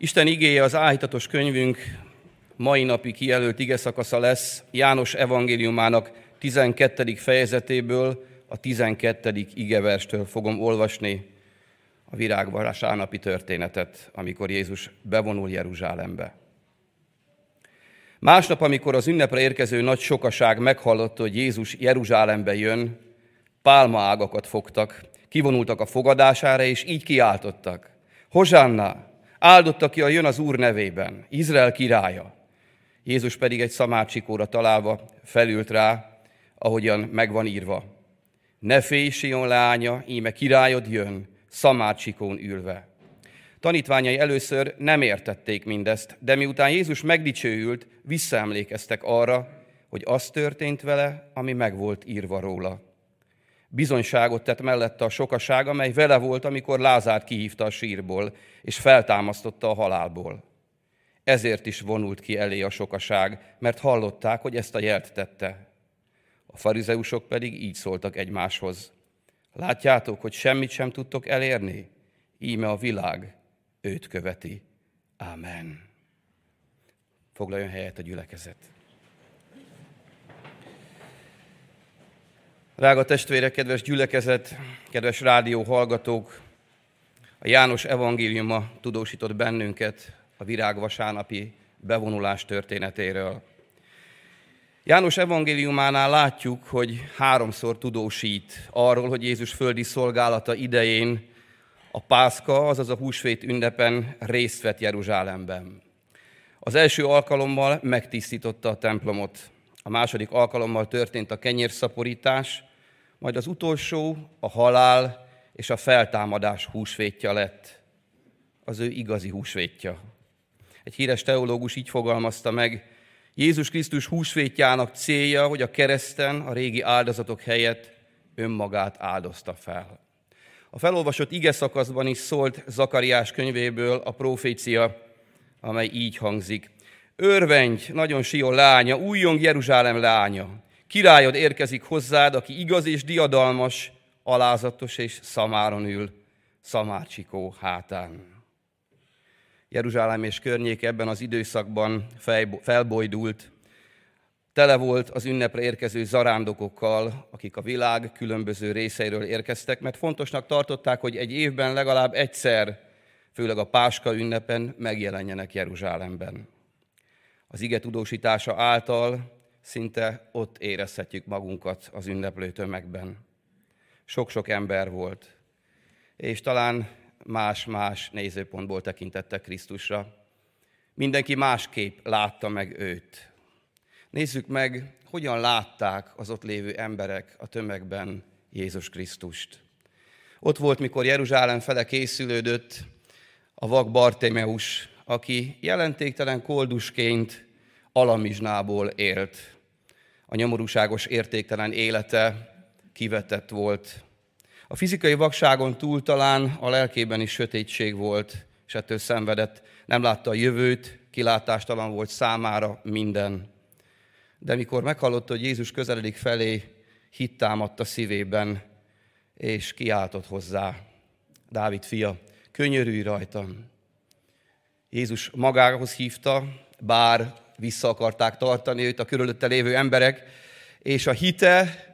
Isten igéje az áhítatos könyvünk mai napi kijelölt ige lesz János evangéliumának 12. fejezetéből, a 12. igeverstől fogom olvasni a virágvasárnapi történetet, amikor Jézus bevonul Jeruzsálembe. Másnap, amikor az ünnepre érkező nagy sokaság meghallotta, hogy Jézus Jeruzsálembe jön, pálmaágakat fogtak, kivonultak a fogadására, és így kiáltottak. Hozsánna, áldotta ki a jön az Úr nevében, Izrael királya. Jézus pedig egy szamárcsikóra találva felült rá, ahogyan megvan írva. Ne félj, Sion lánya, íme királyod jön, szamárcsikón ülve. Tanítványai először nem értették mindezt, de miután Jézus megdicsőült, visszaemlékeztek arra, hogy az történt vele, ami meg volt írva róla. Bizonyságot tett mellette a sokaság, amely vele volt, amikor Lázárt kihívta a sírból, és feltámasztotta a halálból. Ezért is vonult ki elé a sokaság, mert hallották, hogy ezt a jelt tette. A farizeusok pedig így szóltak egymáshoz. Látjátok, hogy semmit sem tudtok elérni? Íme a világ őt követi. Amen. Foglaljon helyet a gyülekezet. Drága testvérek, kedves gyülekezet, kedves rádió hallgatók, a János evangéliuma tudósított bennünket a virágvasárnapi bevonulás történetéről. János evangéliumánál látjuk, hogy háromszor tudósít arról, hogy Jézus földi szolgálata idején a Pászka, azaz a húsvét ünnepen részt vett Jeruzsálemben. Az első alkalommal megtisztította a templomot, a második alkalommal történt a kenyérszaporítás, majd az utolsó a halál és a feltámadás húsvétja lett, az ő igazi húsvétja. Egy híres teológus így fogalmazta meg, Jézus Krisztus húsvétjának célja, hogy a kereszten a régi áldozatok helyett önmagát áldozta fel. A felolvasott ige szakaszban is szólt Zakariás könyvéből a profécia, amely így hangzik. Örvendj, nagyon sió lánya, újjong Jeruzsálem lánya. Királyod érkezik hozzád, aki igaz és diadalmas, alázatos és szamáron ül, szamárcsikó hátán. Jeruzsálem és környék ebben az időszakban felbojdult, tele volt az ünnepre érkező zarándokokkal, akik a világ különböző részeiről érkeztek, mert fontosnak tartották, hogy egy évben legalább egyszer, főleg a Páska ünnepen megjelenjenek Jeruzsálemben. Az ige tudósítása által szinte ott érezhetjük magunkat az ünneplő tömegben. Sok-sok ember volt, és talán más-más nézőpontból tekintette Krisztusra. Mindenki másképp látta meg őt. Nézzük meg, hogyan látták az ott lévő emberek a tömegben Jézus Krisztust. Ott volt, mikor Jeruzsálem fele készülődött, a vak Bartémeus, aki jelentéktelen koldusként alamizsnából élt. A nyomorúságos értéktelen élete kivetett volt. A fizikai vakságon túl talán a lelkében is sötétség volt, és ettől szenvedett. Nem látta a jövőt, kilátástalan volt számára minden. De mikor meghallotta, hogy Jézus közeledik felé, hitt támadt a szívében, és kiáltott hozzá. Dávid fia, könyörülj rajtam. Jézus magához hívta, bár vissza akarták tartani őt a körülötte lévő emberek, és a hite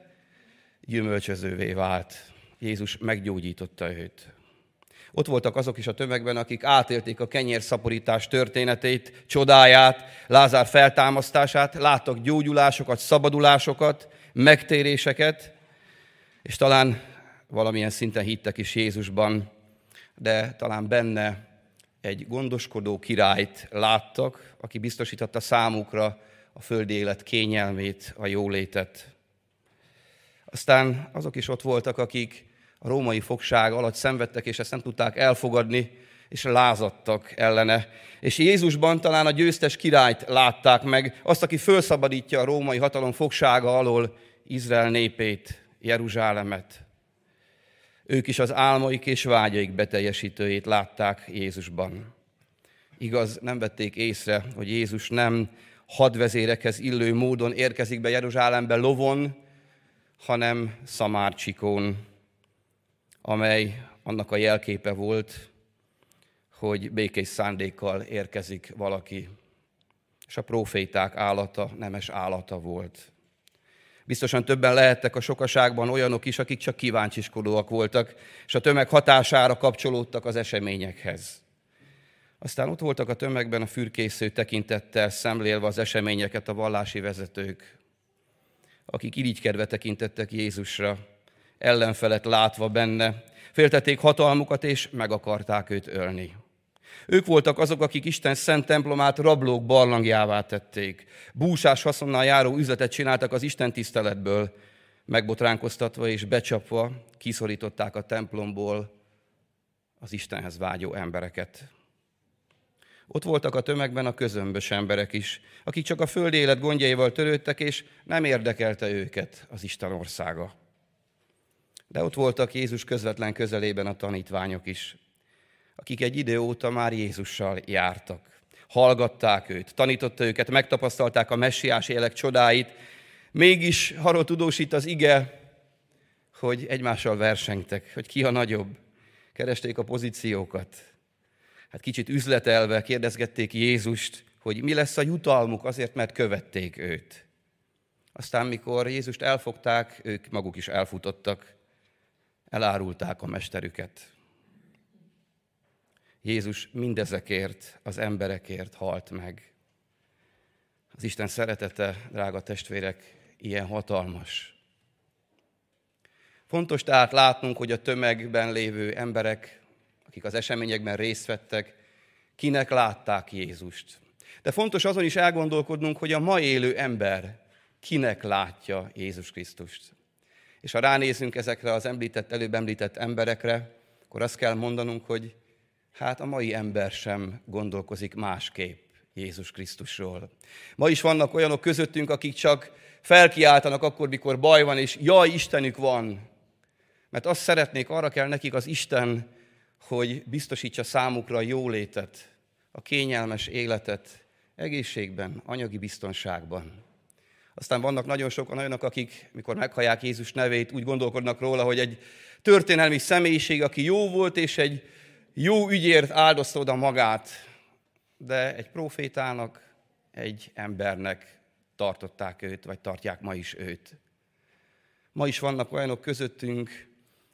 gyümölcsözővé vált. Jézus meggyógyította őt. Ott voltak azok is a tömegben, akik átélték a kenyérszaporítás történetét, csodáját, Lázár feltámasztását, láttak gyógyulásokat, szabadulásokat, megtéréseket, és talán valamilyen szinten hittek is Jézusban, de talán benne egy gondoskodó királyt láttak, aki biztosította számukra a földi élet kényelmét, a jólétet. Aztán azok is ott voltak, akik a római fogság alatt szenvedtek, és ezt nem tudták elfogadni, és lázadtak ellene. És Jézusban talán a győztes királyt látták meg, azt, aki felszabadítja a római hatalom fogsága alól Izrael népét, Jeruzsálemet. Ők is az álmaik és vágyaik beteljesítőjét látták Jézusban. Igaz, nem vették észre, hogy Jézus nem hadvezérekhez illő módon érkezik be Jeruzsálembe lovon, hanem szamárcsikón, amely annak a jelképe volt, hogy békés szándékkal érkezik valaki. És a proféták állata nemes állata volt. Biztosan többen lehettek a sokaságban olyanok is, akik csak kíváncsiskodóak voltak, és a tömeg hatására kapcsolódtak az eseményekhez. Aztán ott voltak a tömegben a fürkésző tekintettel szemlélve az eseményeket a vallási vezetők, akik irigykedve tekintettek Jézusra, ellenfelet látva benne, féltették hatalmukat és meg akarták őt ölni. Ők voltak azok, akik Isten szent templomát rablók barlangjává tették. Búsás haszonnal járó üzletet csináltak az Isten tiszteletből, megbotránkoztatva és becsapva kiszorították a templomból az Istenhez vágyó embereket. Ott voltak a tömegben a közömbös emberek is, akik csak a földi élet gondjaival törődtek, és nem érdekelte őket az Isten országa. De ott voltak Jézus közvetlen közelében a tanítványok is, akik egy idő óta már Jézussal jártak. Hallgatták őt, tanította őket, megtapasztalták a messiás élek csodáit, mégis arról tudósít az ige, hogy egymással versengtek, hogy ki a nagyobb. Keresték a pozíciókat. Hát kicsit üzletelve kérdezgették Jézust, hogy mi lesz a jutalmuk azért, mert követték őt. Aztán, mikor Jézust elfogták, ők maguk is elfutottak, elárulták a mesterüket. Jézus mindezekért, az emberekért halt meg. Az Isten szeretete, drága testvérek, ilyen hatalmas. Fontos tehát látnunk, hogy a tömegben lévő emberek, akik az eseményekben részt vettek, kinek látták Jézust. De fontos azon is elgondolkodnunk, hogy a ma élő ember kinek látja Jézus Krisztust. És ha ránézünk ezekre az említett, előbb említett emberekre, akkor azt kell mondanunk, hogy Hát a mai ember sem gondolkozik másképp Jézus Krisztusról. Ma is vannak olyanok közöttünk, akik csak felkiáltanak akkor, mikor baj van, és jaj, Istenük van. Mert azt szeretnék, arra kell nekik az Isten, hogy biztosítsa számukra a jólétet, a kényelmes életet, egészségben, anyagi biztonságban. Aztán vannak nagyon sokan olyanok, akik, mikor meghallják Jézus nevét, úgy gondolkodnak róla, hogy egy történelmi személyiség, aki jó volt, és egy jó ügyért áldozta oda magát, de egy profétának, egy embernek tartották őt, vagy tartják ma is őt. Ma is vannak olyanok közöttünk,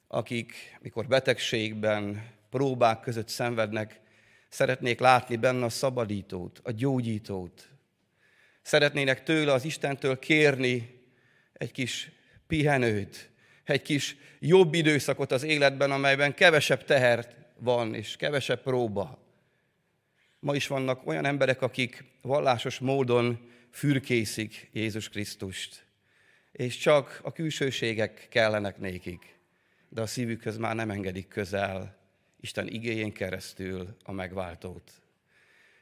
akik, mikor betegségben, próbák között szenvednek, szeretnék látni benne a szabadítót, a gyógyítót. Szeretnének tőle, az Istentől kérni egy kis pihenőt, egy kis jobb időszakot az életben, amelyben kevesebb tehert van, és kevesebb próba. Ma is vannak olyan emberek, akik vallásos módon fürkészik Jézus Krisztust, és csak a külsőségek kellenek nékik, de a szívükhöz már nem engedik közel Isten igéjén keresztül a megváltót.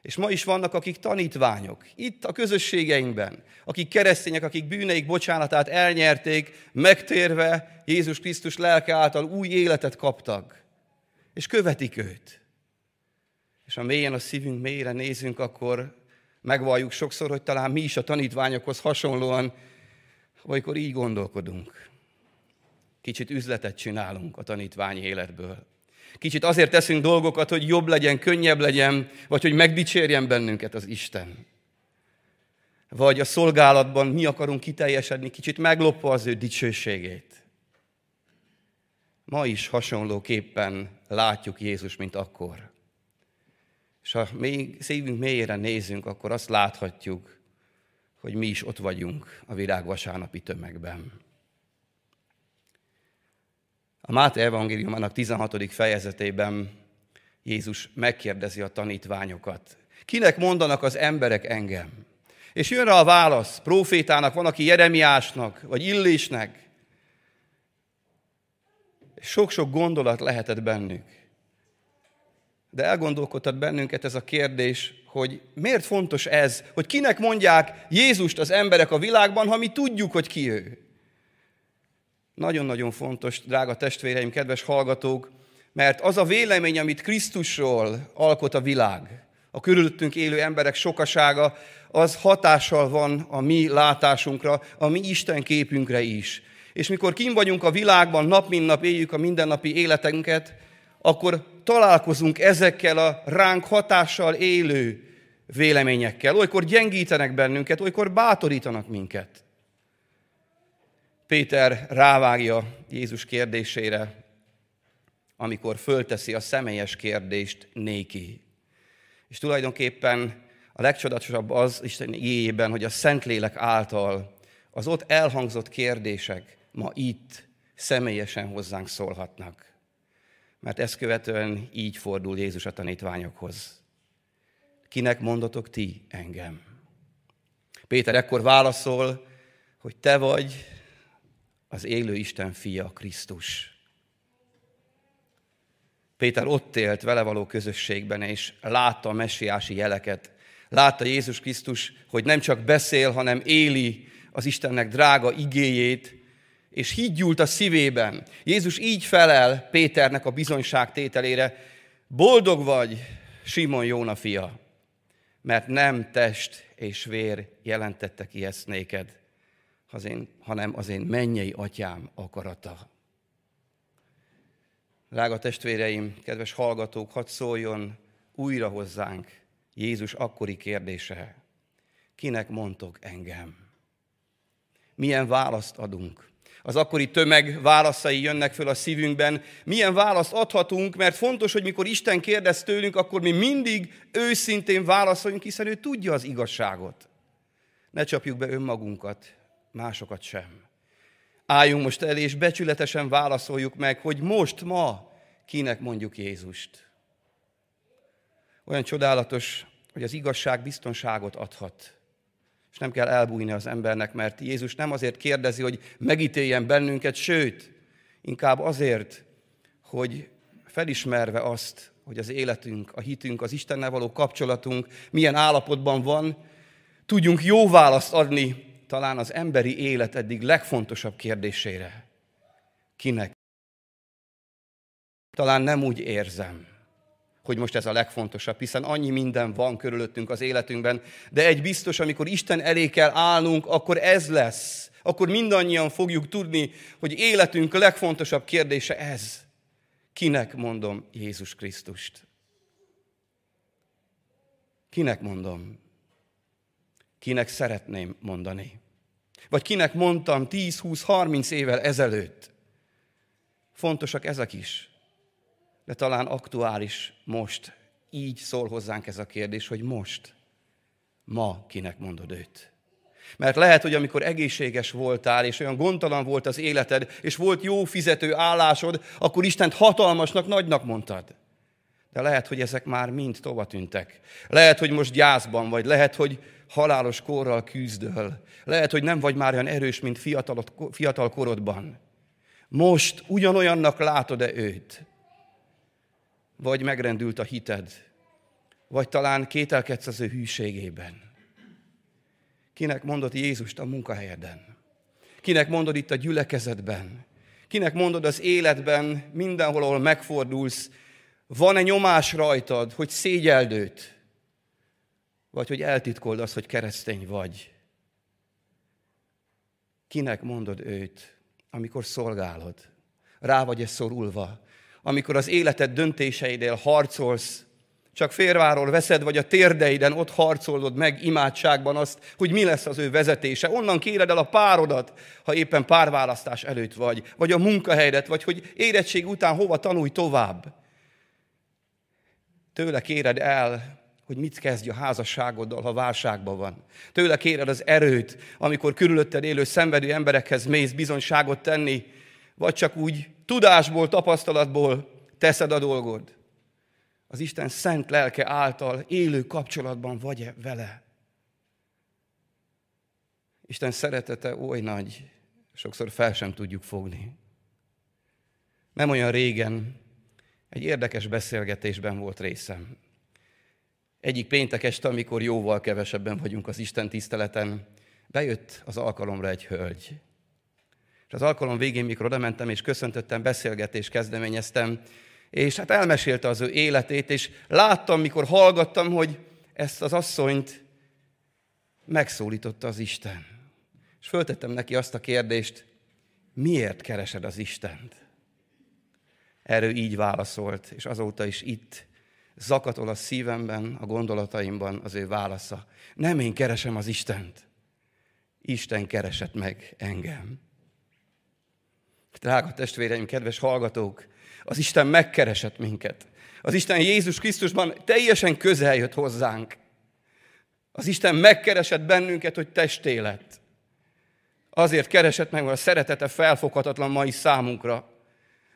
És ma is vannak, akik tanítványok, itt a közösségeinkben, akik keresztények, akik bűneik bocsánatát elnyerték, megtérve Jézus Krisztus lelke által új életet kaptak és követik őt. És ha mélyen a szívünk mélyre nézünk, akkor megvalljuk sokszor, hogy talán mi is a tanítványokhoz hasonlóan, olykor így gondolkodunk. Kicsit üzletet csinálunk a tanítványi életből. Kicsit azért teszünk dolgokat, hogy jobb legyen, könnyebb legyen, vagy hogy megdicsérjen bennünket az Isten. Vagy a szolgálatban mi akarunk kiteljesedni, kicsit meglopva az ő dicsőségét. Ma is hasonlóképpen látjuk Jézus, mint akkor. És ha még szívünk mélyére nézünk, akkor azt láthatjuk, hogy mi is ott vagyunk a virág vasárnapi tömegben. A Máté evangéliumának 16. fejezetében Jézus megkérdezi a tanítványokat. Kinek mondanak az emberek engem? És jön rá a válasz, profétának, van, aki Jeremiásnak, vagy Illésnek, sok-sok gondolat lehetett bennük. De elgondolkodtat bennünket ez a kérdés, hogy miért fontos ez, hogy kinek mondják Jézust az emberek a világban, ha mi tudjuk, hogy ki ő. Nagyon-nagyon fontos, drága testvéreim, kedves hallgatók, mert az a vélemény, amit Krisztusról alkot a világ, a körülöttünk élő emberek sokasága, az hatással van a mi látásunkra, a mi Isten képünkre is és mikor kim vagyunk a világban, nap mint nap éljük a mindennapi életünket, akkor találkozunk ezekkel a ránk hatással élő véleményekkel. Olykor gyengítenek bennünket, olykor bátorítanak minket. Péter rávágja Jézus kérdésére, amikor fölteszi a személyes kérdést néki. És tulajdonképpen a legcsodatosabb az Isten éjében, hogy a Szentlélek által az ott elhangzott kérdések ma itt személyesen hozzánk szólhatnak. Mert ezt követően így fordul Jézus a tanítványokhoz. Kinek mondotok ti engem? Péter ekkor válaszol, hogy te vagy az élő Isten fia, Krisztus. Péter ott élt vele való közösségben, és látta a messiási jeleket. Látta Jézus Krisztus, hogy nem csak beszél, hanem éli az Istennek drága igéjét, és higgyult a szívében. Jézus így felel Péternek a bizonyságtételére, boldog vagy, Simon Jóna fia, mert nem test és vér jelentette ki ezt néked, hanem az én mennyei atyám akarata. Drága testvéreim, kedves hallgatók, hadd szóljon újra hozzánk Jézus akkori kérdése. Kinek mondtok engem? Milyen választ adunk? Az akkori tömeg válaszai jönnek föl a szívünkben. Milyen választ adhatunk, mert fontos, hogy mikor Isten kérdez tőlünk, akkor mi mindig őszintén válaszoljunk, hiszen ő tudja az igazságot. Ne csapjuk be önmagunkat, másokat sem. Álljunk most el, és becsületesen válaszoljuk meg, hogy most, ma kinek mondjuk Jézust. Olyan csodálatos, hogy az igazság biztonságot adhat. És nem kell elbújni az embernek, mert Jézus nem azért kérdezi, hogy megítéljen bennünket, sőt, inkább azért, hogy felismerve azt, hogy az életünk, a hitünk, az Istennel való kapcsolatunk milyen állapotban van, tudjunk jó választ adni talán az emberi élet eddig legfontosabb kérdésére. Kinek? Talán nem úgy érzem, hogy most ez a legfontosabb, hiszen annyi minden van körülöttünk az életünkben, de egy biztos, amikor Isten elé kell állnunk, akkor ez lesz. Akkor mindannyian fogjuk tudni, hogy életünk legfontosabb kérdése ez. Kinek mondom Jézus Krisztust? Kinek mondom? Kinek szeretném mondani? Vagy kinek mondtam 10, 20, 30 évvel ezelőtt? Fontosak ezek is. De talán aktuális most. Így szól hozzánk ez a kérdés, hogy most, ma kinek mondod őt. Mert lehet, hogy amikor egészséges voltál, és olyan gondtalan volt az életed, és volt jó fizető állásod, akkor Istent hatalmasnak, nagynak mondtad. De lehet, hogy ezek már mind tova tűntek. Lehet, hogy most gyászban vagy, lehet, hogy halálos korral küzdöl. Lehet, hogy nem vagy már olyan erős, mint fiatal, fiatal korodban. Most ugyanolyannak látod-e őt? Vagy megrendült a hited? Vagy talán kételkedsz az ő hűségében? Kinek mondod Jézust a munkahelyeden? Kinek mondod itt a gyülekezetben? Kinek mondod az életben, mindenhol, ahol megfordulsz, van-e nyomás rajtad, hogy szégyeld őt? Vagy hogy eltitkold azt, hogy keresztény vagy? Kinek mondod őt, amikor szolgálod? Rá vagy-e szorulva? Amikor az életed döntéseidél harcolsz, csak férváról veszed, vagy a térdeiden ott harcolod meg imádságban azt, hogy mi lesz az ő vezetése. Onnan kéred el a párodat, ha éppen párválasztás előtt vagy, vagy a munkahelyedet, vagy hogy érettség után hova tanulj tovább. Tőle kéred el, hogy mit kezdj a házasságoddal, ha válságban van. Tőle kéred az erőt, amikor körülötted élő szenvedő emberekhez mész bizonyságot tenni, vagy csak úgy tudásból, tapasztalatból teszed a dolgod. Az Isten szent lelke által élő kapcsolatban vagy -e vele. Isten szeretete oly nagy, sokszor fel sem tudjuk fogni. Nem olyan régen egy érdekes beszélgetésben volt részem. Egyik péntek este, amikor jóval kevesebben vagyunk az Isten tiszteleten, bejött az alkalomra egy hölgy. És az alkalom végén, mikor oda mentem és köszöntöttem, beszélgetést kezdeményeztem, és hát elmesélte az ő életét, és láttam, mikor hallgattam, hogy ezt az asszonyt megszólította az Isten. És föltettem neki azt a kérdést, miért keresed az Istent? Erről így válaszolt, és azóta is itt zakatol a szívemben, a gondolataimban az ő válasza. Nem én keresem az Istent, Isten keresett meg engem. Drága testvéreim, kedves hallgatók, az Isten megkeresett minket. Az Isten Jézus Krisztusban teljesen közel jött hozzánk. Az Isten megkeresett bennünket, hogy testé lett. Azért keresett meg, mert a szeretete felfoghatatlan mai számunkra.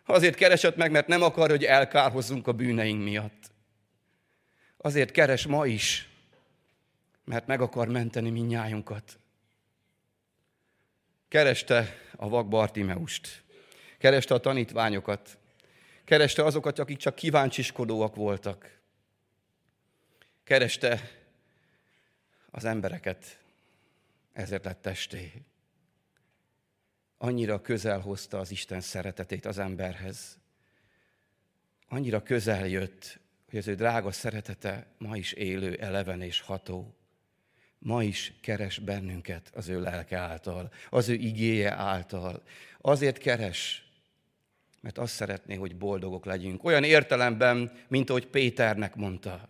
Azért keresett meg, mert nem akar, hogy elkárhozzunk a bűneink miatt. Azért keres ma is, mert meg akar menteni minnyájunkat. Kereste a vak Bartimeust, kereste a tanítványokat, kereste azokat, akik csak kíváncsiskodóak voltak. Kereste az embereket, ezért lett testé. Annyira közel hozta az Isten szeretetét az emberhez. Annyira közel jött, hogy az ő drága szeretete ma is élő, eleven és ható. Ma is keres bennünket az ő lelke által, az ő igéje által. Azért keres, mert azt szeretné, hogy boldogok legyünk. Olyan értelemben, mint ahogy Péternek mondta.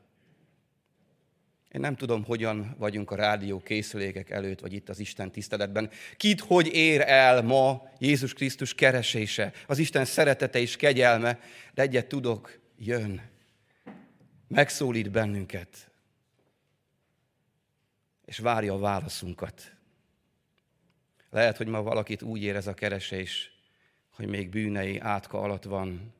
Én nem tudom, hogyan vagyunk a rádió készülékek előtt, vagy itt az Isten tiszteletben. Kit hogy ér el ma Jézus Krisztus keresése, az Isten szeretete és kegyelme, de egyet tudok, jön. Megszólít bennünket, és várja a válaszunkat. Lehet, hogy ma valakit úgy érez a keresés, hogy még bűnei átka alatt van.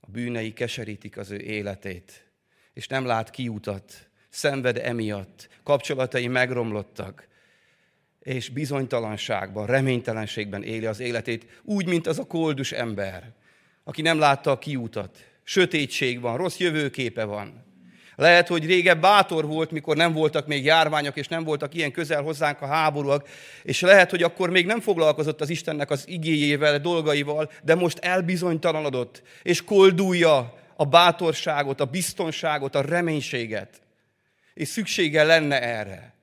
A bűnei keserítik az ő életét, és nem lát kiutat, szenved emiatt, kapcsolatai megromlottak, és bizonytalanságban, reménytelenségben éli az életét, úgy, mint az a koldus ember, aki nem látta a kiutat. Sötétség van, rossz jövőképe van. Lehet, hogy régebb bátor volt, mikor nem voltak még járványok, és nem voltak ilyen közel hozzánk a háborúak, és lehet, hogy akkor még nem foglalkozott az Istennek az igéjével, dolgaival, de most elbizonytalanodott, és koldulja a bátorságot, a biztonságot, a reménységet. És szüksége lenne erre.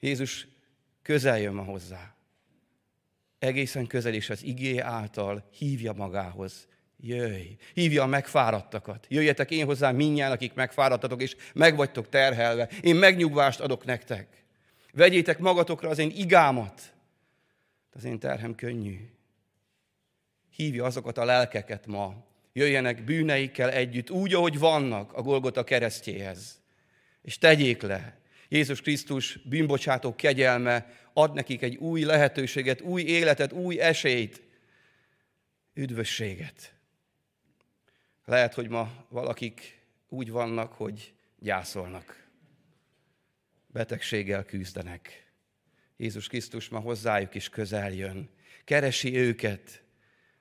Jézus közel jön ma hozzá. Egészen közel is az igé által hívja magához. Jöjj! Hívja a megfáradtakat. Jöjjetek én hozzám minnyáján, akik megfáradtatok, és meg vagytok terhelve. Én megnyugvást adok nektek. Vegyétek magatokra az én igámat. Az én terhem könnyű. Hívja azokat a lelkeket ma. Jöjjenek bűneikkel együtt, úgy, ahogy vannak a Golgota keresztjéhez és tegyék le. Jézus Krisztus bűnbocsátó kegyelme ad nekik egy új lehetőséget, új életet, új esélyt, üdvösséget. Lehet, hogy ma valakik úgy vannak, hogy gyászolnak, betegséggel küzdenek. Jézus Krisztus ma hozzájuk is közel jön. Keresi őket,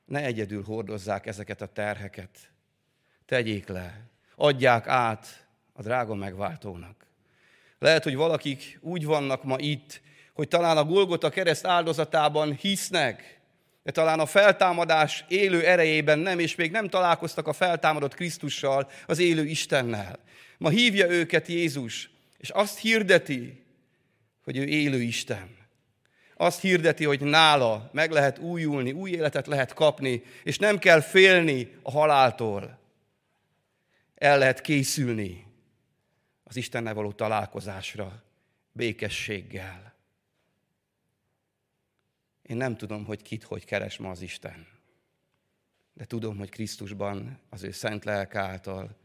ne egyedül hordozzák ezeket a terheket. Tegyék le, adják át a drága megváltónak. Lehet, hogy valakik úgy vannak ma itt, hogy talán a Golgota kereszt áldozatában hisznek, de talán a feltámadás élő erejében nem, és még nem találkoztak a feltámadott Krisztussal, az élő Istennel. Ma hívja őket Jézus, és azt hirdeti, hogy ő élő Isten. Azt hirdeti, hogy nála meg lehet újulni, új életet lehet kapni, és nem kell félni a haláltól. El lehet készülni az Istennel való találkozásra békességgel. Én nem tudom, hogy kit hogy keres ma az Isten. De tudom, hogy Krisztusban az ő szent lelke által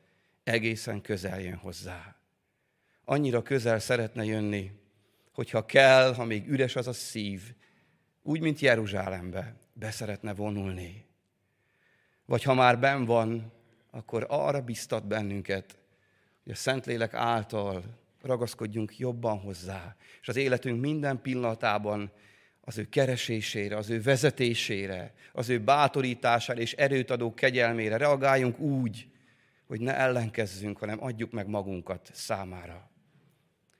egészen közel jön hozzá. Annyira közel szeretne jönni, hogyha kell, ha még üres az a szív, úgy, mint Jeruzsálembe, beszeretne vonulni. Vagy ha már ben van, akkor arra biztat bennünket, hogy a Szentlélek által ragaszkodjunk jobban hozzá, és az életünk minden pillanatában az ő keresésére, az ő vezetésére, az ő bátorítására és erőt adó kegyelmére reagáljunk úgy, hogy ne ellenkezzünk, hanem adjuk meg magunkat számára.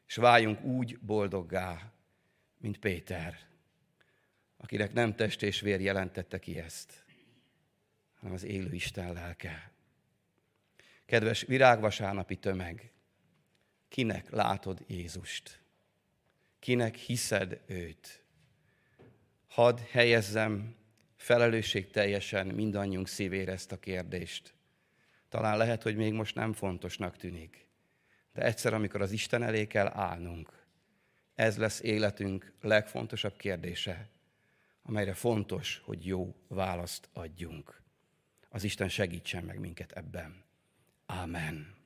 És váljunk úgy boldoggá, mint Péter, akinek nem test és vér jelentette ki ezt, hanem az élő Isten lelke. Kedves virágvasárnapi tömeg, kinek látod Jézust? Kinek hiszed őt? Hadd helyezzem felelősség teljesen mindannyiunk szívére ezt a kérdést. Talán lehet, hogy még most nem fontosnak tűnik, de egyszer, amikor az Isten elé kell állnunk, ez lesz életünk legfontosabb kérdése, amelyre fontos, hogy jó választ adjunk. Az Isten segítsen meg minket ebben. Amen.